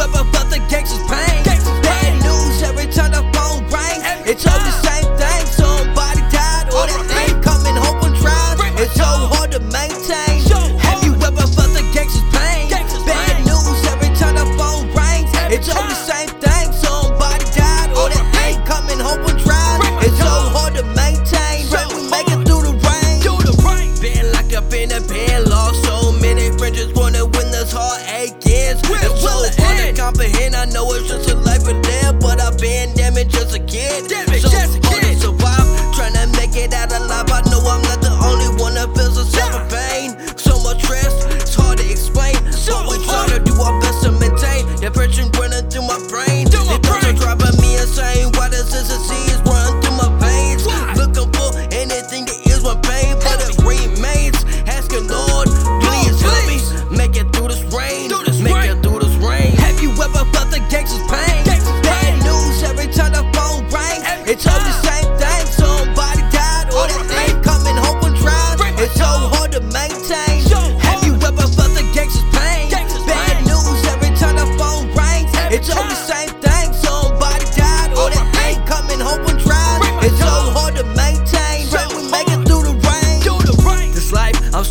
ever felt the gangster's pain? Bad news every time the phone rings. It's all the same thing. Somebody died or they ain't coming home on trial. It's so hard to maintain. Have you ever felt the gangster's pain? Bad news every time the phone rings. It's all the I know it's just a life and death, but I've been damaged as a kid. So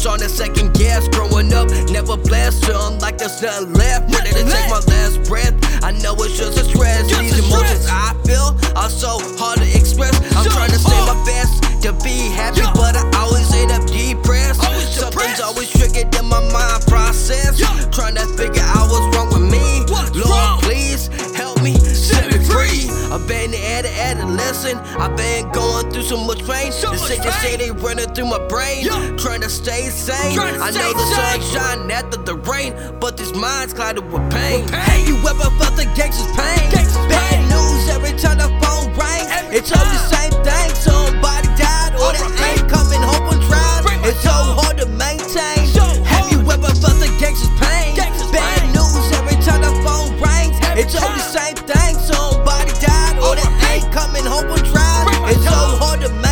On the second gas growing up. Never blessed, son, like there's nothing left. Ready to take my last breath. I've been at an adolescent. I've been going through so much pain. So The sickness say they running through my brain. Trying to stay sane. To I know the sun shine after the rain, but this mind's clouded with pain. Have you ever felt the gangster's pain? Bad news every time the phone rings. It's all the same thing. Somebody died or they ain't coming home on trial. It's so hard to maintain. Have you ever felt the gangster's pain? Bad news every time the phone rings. It's all the same thing. Somebody on trial. It's so hard to.